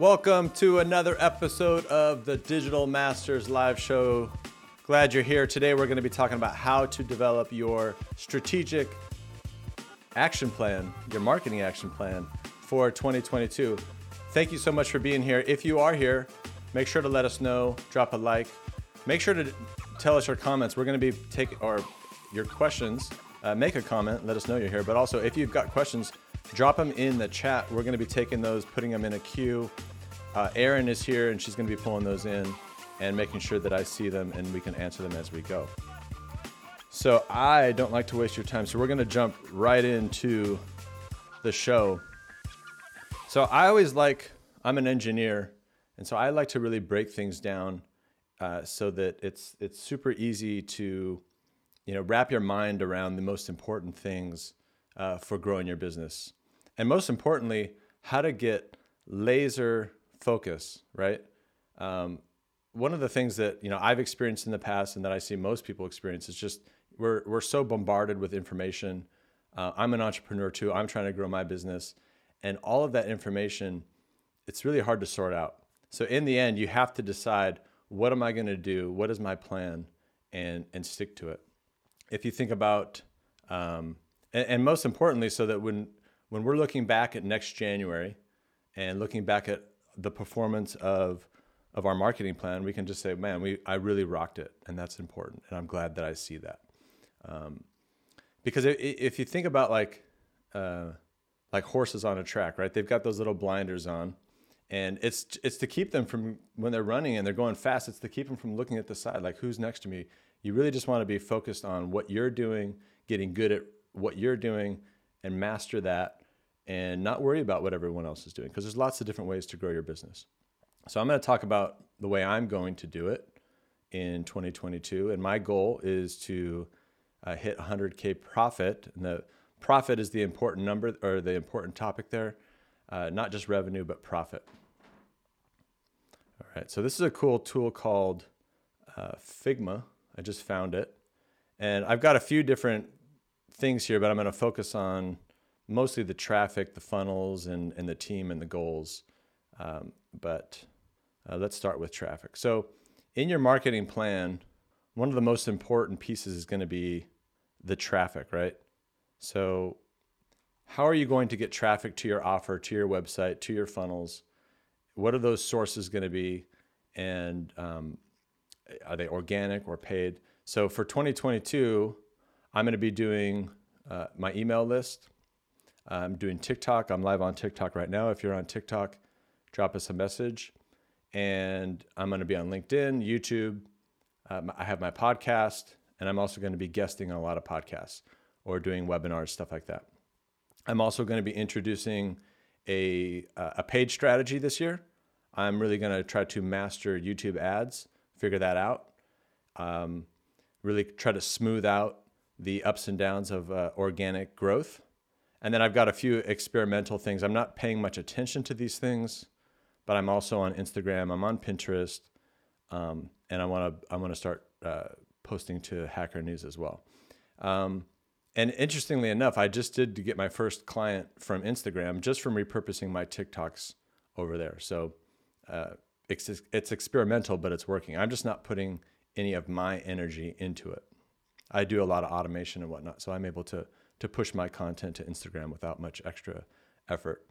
Welcome to another episode of the Digital Masters Live Show. Glad you're here. Today, we're going to be talking about how to develop your strategic action plan, your marketing action plan for 2022. Thank you so much for being here. If you are here, make sure to let us know, drop a like, make sure to tell us your comments. We're going to be taking, or your questions, uh, make a comment, let us know you're here. But also, if you've got questions, drop them in the chat. We're going to be taking those, putting them in a queue. Uh, Erin is here and she's going to be pulling those in and making sure that I see them and we can answer them as we go. So I don't like to waste your time. So we're going to jump right into the show. So I always like, I'm an engineer, and so I like to really break things down uh, so that it's it's super easy to, you know, wrap your mind around the most important things uh, for growing your business, and most importantly, how to get laser focus. Right. Um, one of the things that you know I've experienced in the past, and that I see most people experience, is just we're we're so bombarded with information. Uh, I'm an entrepreneur too. I'm trying to grow my business, and all of that information, it's really hard to sort out. So in the end, you have to decide what am I going to do? What is my plan? And, and stick to it. If you think about, um, and, and most importantly, so that when, when we're looking back at next January and looking back at the performance of, of our marketing plan, we can just say, man, we, I really rocked it. And that's important. And I'm glad that I see that. Um, because if, if you think about like, uh, like horses on a track, right? They've got those little blinders on and it's it's to keep them from when they're running and they're going fast it's to keep them from looking at the side like who's next to me you really just want to be focused on what you're doing getting good at what you're doing and master that and not worry about what everyone else is doing because there's lots of different ways to grow your business so i'm going to talk about the way i'm going to do it in 2022 and my goal is to uh, hit 100k profit and the profit is the important number or the important topic there uh, not just revenue, but profit. All right, so this is a cool tool called uh, Figma. I just found it. And I've got a few different things here, but I'm going to focus on mostly the traffic, the funnels, and, and the team and the goals. Um, but uh, let's start with traffic. So, in your marketing plan, one of the most important pieces is going to be the traffic, right? So, how are you going to get traffic to your offer, to your website, to your funnels? What are those sources going to be? And um, are they organic or paid? So for 2022, I'm going to be doing uh, my email list. I'm doing TikTok. I'm live on TikTok right now. If you're on TikTok, drop us a message. And I'm going to be on LinkedIn, YouTube. Um, I have my podcast, and I'm also going to be guesting on a lot of podcasts or doing webinars, stuff like that. I'm also going to be introducing a, a page strategy this year. I'm really going to try to master YouTube ads, figure that out, um, really try to smooth out the ups and downs of uh, organic growth. And then I've got a few experimental things. I'm not paying much attention to these things, but I'm also on Instagram. I'm on Pinterest, um, and I want to I want to start uh, posting to Hacker News as well. Um, and interestingly enough, I just did get my first client from Instagram just from repurposing my TikToks over there. So uh, it's, it's experimental, but it's working. I'm just not putting any of my energy into it. I do a lot of automation and whatnot, so I'm able to to push my content to Instagram without much extra effort.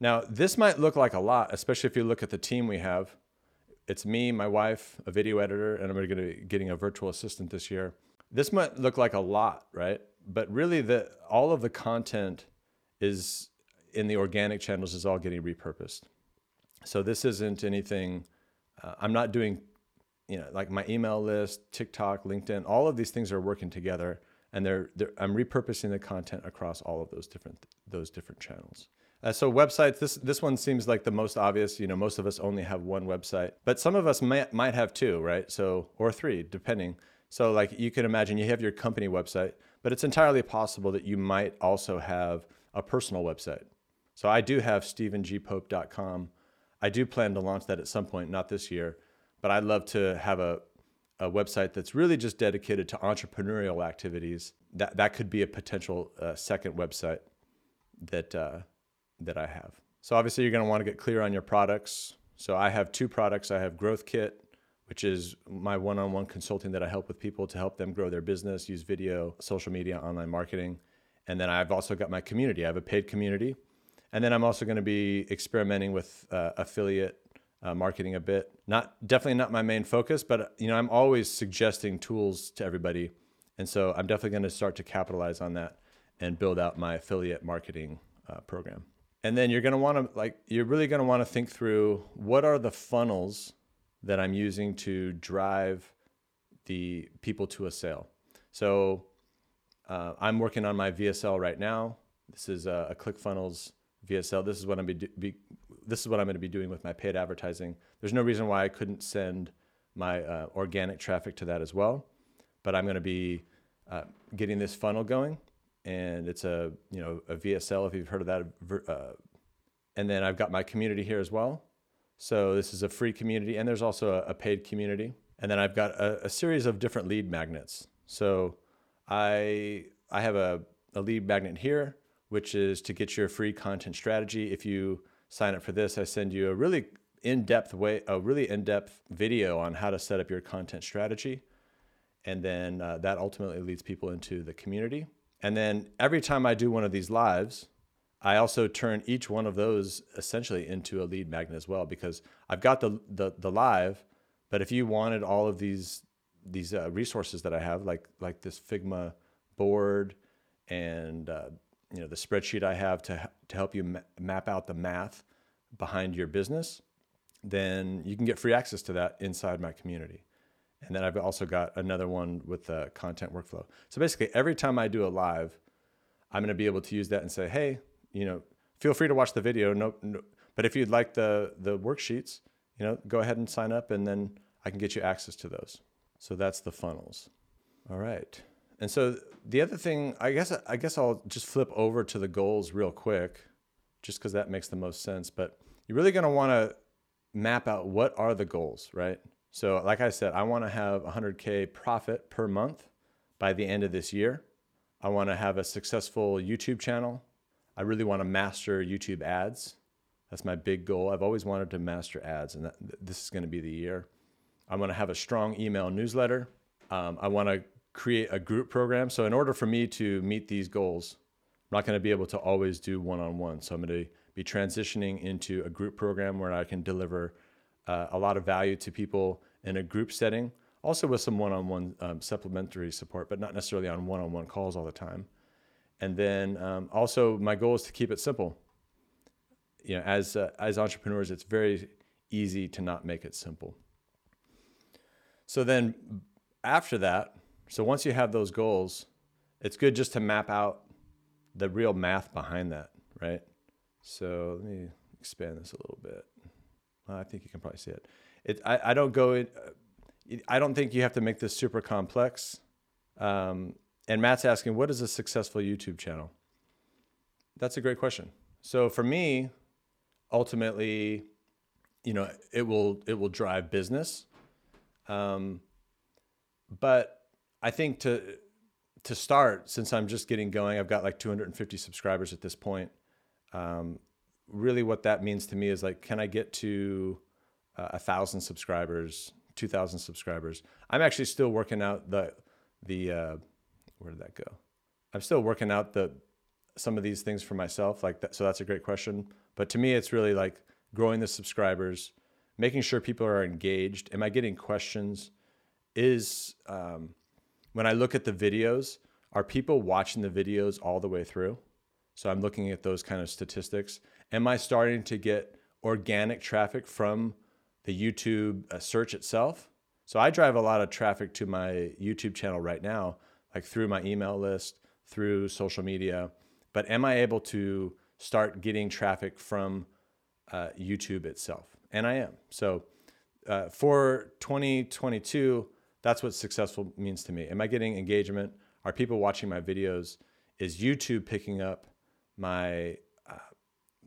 Now, this might look like a lot, especially if you look at the team we have. It's me, my wife, a video editor, and I'm going to be getting a virtual assistant this year. This might look like a lot, right? but really the all of the content is in the organic channels is all getting repurposed. So this isn't anything. Uh, I'm not doing, you know, like my email list, TikTok, LinkedIn. All of these things are working together, and they're, they're I'm repurposing the content across all of those different those different channels. Uh, so websites, this this one seems like the most obvious. You know, most of us only have one website, but some of us might might have two, right? So or three, depending. So like you can imagine, you have your company website but it's entirely possible that you might also have a personal website. So I do have stephengpope.com. I do plan to launch that at some point, not this year, but I'd love to have a, a website that's really just dedicated to entrepreneurial activities. That, that could be a potential uh, second website that, uh, that I have. So obviously you're going to want to get clear on your products. So I have two products. I have Growth Kit, which is my one-on-one consulting that I help with people to help them grow their business, use video, social media, online marketing. And then I've also got my community. I have a paid community. And then I'm also going to be experimenting with uh, affiliate uh, marketing a bit. Not definitely not my main focus, but you know I'm always suggesting tools to everybody, and so I'm definitely going to start to capitalize on that and build out my affiliate marketing uh, program. And then you're going to want to like you're really going to want to think through what are the funnels that I'm using to drive the people to a sale. So uh, I'm working on my VSL right now. This is a, a ClickFunnels VSL. This is what I'm be, be, this is what I'm going to be doing with my paid advertising. There's no reason why I couldn't send my uh, organic traffic to that as well, but I'm going to be uh, getting this funnel going, and it's a you know a VSL if you've heard of that, uh, and then I've got my community here as well. So this is a free community, and there's also a, a paid community, and then I've got a, a, series of different lead magnets. So I I have a, a lead magnet here, which is to get your free content strategy. If you sign up for this, I send you a really in-depth way, a really in-depth video on how to set up your content strategy, and then uh, that ultimately leads people into the community. And then every time I do one of these lives, I also turn each one of those essentially into a lead magnet as well because I've got the the, the live, but if you wanted all of these these uh, resources that I have, like like this Figma board and uh, you know the spreadsheet I have to to help you ma- map out the math behind your business, then you can get free access to that inside my community. And then I've also got another one with the content workflow. So basically, every time I do a live, I'm going to be able to use that and say, hey, you know, feel free to watch the video. No, no, but if you'd like the the worksheets, you know, go ahead and sign up, and then I can get you access to those. So that's the funnels. All right. And so the other thing, I guess, I guess I'll just flip over to the goals real quick, just because that makes the most sense. But you're really going to want to map out what are the goals, right? So, like I said, I want to have 100K profit per month by the end of this year. I want to have a successful YouTube channel. I really want to master YouTube ads. That's my big goal. I've always wanted to master ads, and that, this is going to be the year. I want to have a strong email newsletter. Um, I want to create a group program. So in order for me to meet these goals, I'm not going to be able to always do one-on-one. So I'm going to be transitioning into a group program where I can deliver uh, a lot of value to people in a group setting, also with some one-on-one um, supplementary support, but not necessarily on one-on-one calls all the time. And then um, also my goal is to keep it simple. You know, as uh, as entrepreneurs, it's very easy to not make it simple. So then after that, so once you have those goals, it's good just to map out the real math behind that, right? So let me expand this a little bit. I think you can probably see it. It I, I don't go in, I don't think you have to make this super complex. Um, and Matt's asking, what is a successful YouTube channel? That's a great question. So for me, ultimately, you know, it will it will drive business. Um, but I think to to start, since I'm just getting going, I've got like 250 subscribers at this point. Um, really, what that means to me is like, can I get to uh, a thousand subscribers, 2,000 subscribers? I'm actually still working out the the uh, where did that go? I'm still working out the some of these things for myself. Like that, so that's a great question. But to me, it's really like growing the subscribers, making sure people are engaged. Am I getting questions? Is um, when I look at the videos, are people watching the videos all the way through? So I'm looking at those kind of statistics. Am I starting to get organic traffic from the YouTube uh, search itself? So I drive a lot of traffic to my YouTube channel right now, like through my email list, through social media. But am I able to start getting traffic from uh, YouTube itself? And I am. So uh, for 2022, that's what successful means to me. Am I getting engagement? Are people watching my videos? Is YouTube picking up my uh,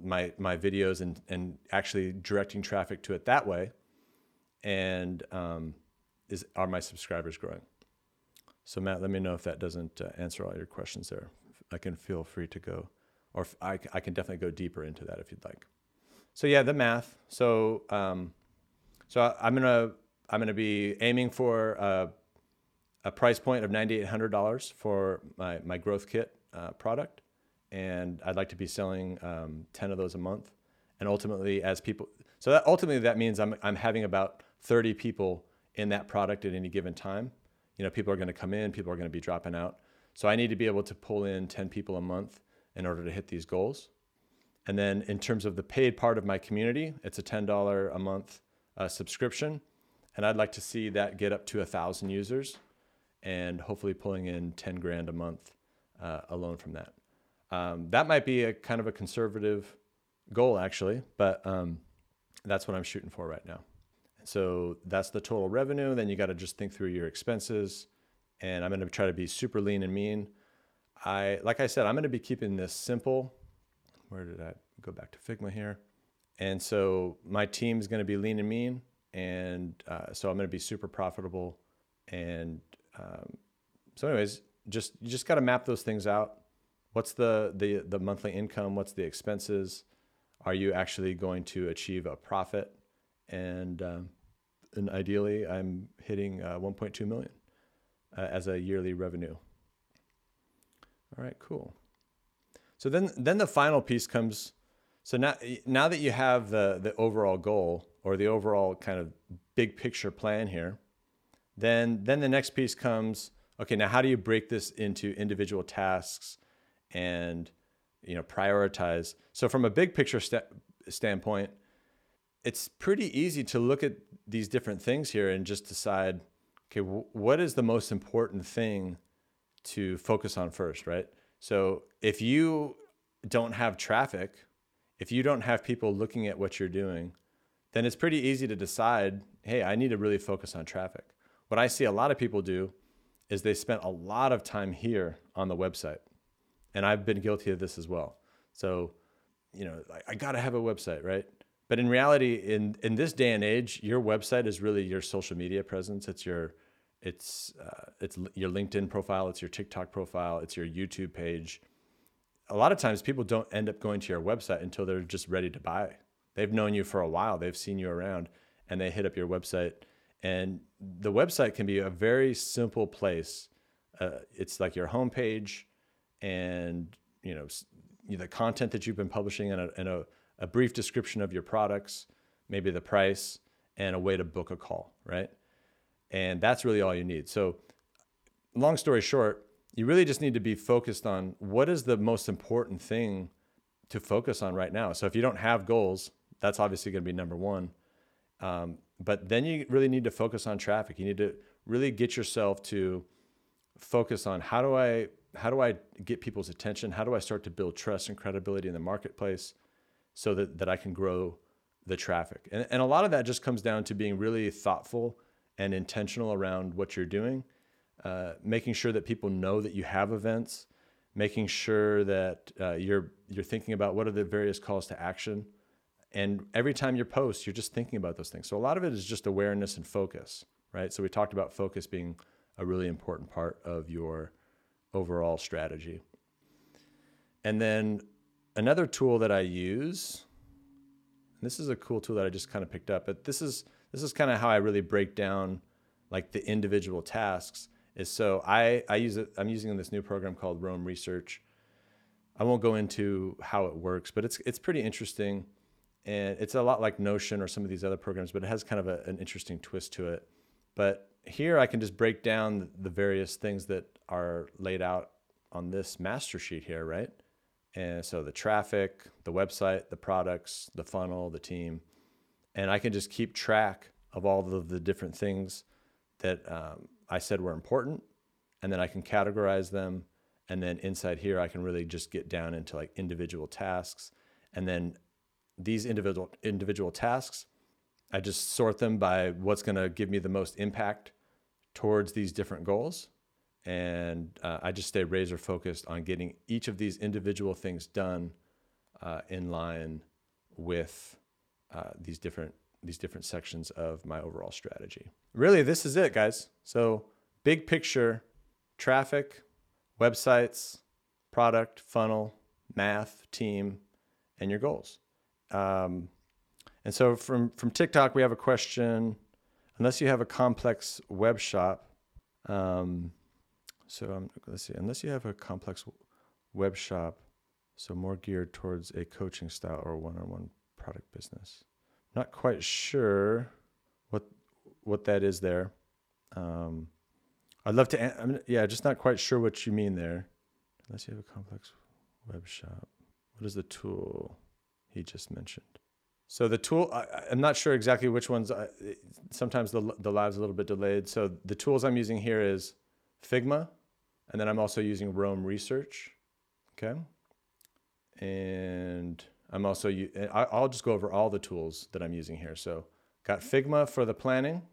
my my videos and and actually directing traffic to it that way? And um, is are my subscribers growing? So Matt, let me know if that doesn't uh, answer all your questions there. I can feel free to go, or I, I can definitely go deeper into that if you'd like. so yeah, the math. So um, so I'm gonna I'm gonna be aiming for a, a price point of ninety eight hundred dollars for my my growth kit uh, product, and I'd like to be selling um, ten of those a month. And ultimately, as people, so that ultimately that means I'm I'm having about thirty people in that product at any given time. You know, people are going to come in, people are going to be dropping out. So I need to be able to pull in 10 people a month in order to hit these goals. And then in terms of the paid part of my community, it's a $10 a month uh, subscription. And I'd like to see that get up to a thousand users and hopefully pulling in 10 grand a month uh, alone from that. Um, that might be a kind of a conservative goal actually, but um, that's what I'm shooting for right now. So that's the total revenue. Then you got to just think through your expenses. And I'm going to try to be super lean and mean. I, like I said, I'm going to be keeping this simple. Where did I go back to Figma here? And so my team is going to be lean and mean. And uh, so I'm going to be super profitable. And um, so, anyways, just you just got to map those things out. What's the, the the monthly income? What's the expenses? Are you actually going to achieve a profit? and um, and ideally I'm hitting uh, 1.2 million uh, as a yearly revenue. All right, cool. So then then the final piece comes. So now now that you have the the overall goal or the overall kind of big picture plan here, then then the next piece comes. Okay, now how do you break this into individual tasks and you know prioritize? So from a big picture st- standpoint, it's pretty easy to look at these different things here and just decide, okay, w- what is the most important thing to focus on first, right? So if you don't have traffic, if you don't have people looking at what you're doing, then it's pretty easy to decide, hey, I need to really focus on traffic. What I see a lot of people do is they spent a lot of time here on the website. And I've been guilty of this as well. So, you know, I, I got to have a website, right? But in reality, in in this day and age, your website is really your social media presence. It's your it's uh, it's your LinkedIn profile, it's your TikTok profile, it's your YouTube page. A lot of times, people don't end up going to your website until they're just ready to buy. They've known you for a while, they've seen you around, and they hit up your website. And the website can be a very simple place. Uh, it's like your homepage, and you know the content that you've been publishing and, a, in a a brief description of your products, maybe the price, and a way to book a call, right? And that's really all you need. So, long story short, you really just need to be focused on what is the most important thing to focus on right now. So, if you don't have goals, that's obviously going to be number one. Um, but then you really need to focus on traffic. You need to really get yourself to focus on how do I how do I get people's attention? How do I start to build trust and credibility in the marketplace? so that, that I can grow the traffic. And, and a lot of that just comes down to being really thoughtful and intentional around what you're doing, uh, making sure that people know that you have events, making sure that uh, you're you're thinking about what are the various calls to action, and every time you post, you're just thinking about those things. So a lot of it is just awareness and focus, right? So we talked about focus being a really important part of your overall strategy. And then another tool that I use, this is a cool tool that I just kind of picked up, but this is this is kind of how I really break down like the individual tasks. Is so I I use it. I'm using this new program called Roam Research. I won't go into how it works, but it's it's pretty interesting, and it's a lot like Notion or some of these other programs, but it has kind of a, an interesting twist to it. But here I can just break down the various things that are laid out on this master sheet here, right? And so the traffic, the website, the products, the funnel, the team. And I can just keep track of all of the different things that um, I said were important. And then I can categorize them. And then inside here, I can really just get down into like individual tasks. And then these individual individual tasks, I just sort them by what's going to give me the most impact towards these different goals and uh, I just stay razor focused on getting each of these individual things done uh, in line with uh, these different these different sections of my overall strategy. Really, this is it, guys. So big picture: traffic, websites, product, funnel, math, team, and your goals. Um, And so from from TikTok, we have a question. Unless you have a complex web shop, um, so um, let's see. Unless you have a complex web shop, so more geared towards a coaching style or one-on-one product business. Not quite sure what what that is there. Um, I'd love to. I mean, yeah, just not quite sure what you mean there. Unless you have a complex web shop. What is the tool he just mentioned? So the tool, I, am not sure exactly which ones. I, sometimes the the live's a little bit delayed. So the tools I'm using here is Figma, and then I'm also using Roam Research. Okay, and I'm also I'll just go over all the tools that I'm using here. So got Figma for the planning.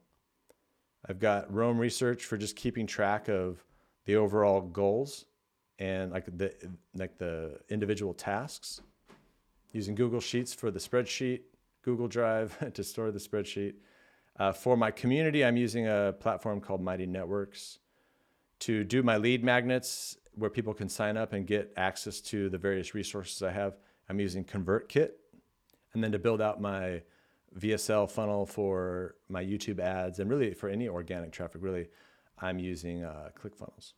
I've got Roam Research for just keeping track of the overall goals and like the like the individual tasks. Using Google Sheets for the spreadsheet, Google Drive to store the spreadsheet. Uh, for my community, I'm using a platform called Mighty Networks to do my lead magnets where people can sign up and get access to the various resources I have. I'm using ConvertKit. And then to build out my VSL funnel for my YouTube ads and really for any organic traffic, really, I'm using uh, ClickFunnels.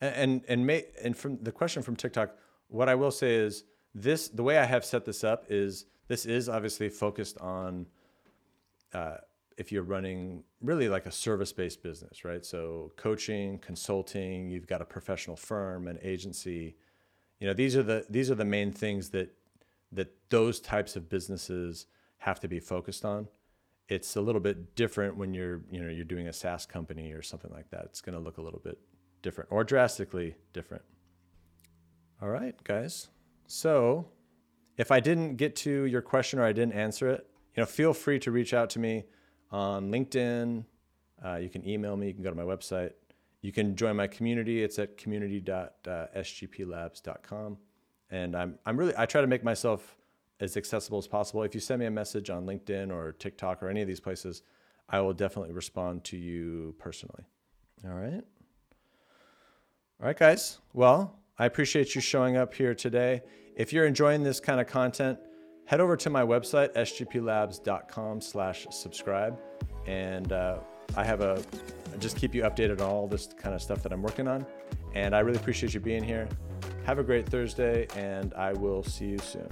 And and and, may, and from the question from TikTok, what I will say is this: the way I have set this up is this is obviously focused on uh, if you're running really like a service-based business, right? So coaching, consulting, you've got a professional firm, an agency. You know, these are the these are the main things that that those types of businesses have to be focused on. It's a little bit different when you're, you know, you're doing a SaaS company or something like that. It's going to look a little bit different or drastically different. All right, guys. So, if I didn't get to your question or I didn't answer it, you know, feel free to reach out to me on LinkedIn. Uh, you can email me. You can go to my website. You can join my community. It's at community.sgplabs.com. And I'm, I'm really, I try to make myself as accessible as possible. If you send me a message on LinkedIn or TikTok or any of these places, I will definitely respond to you personally. All right. All right, guys. Well, I appreciate you showing up here today. If you're enjoying this kind of content, head over to my website, sgplabs.com slash subscribe. And uh, I have a, just keep you updated on all this kind of stuff that I'm working on. And I really appreciate you being here. Have a great Thursday, and I will see you soon.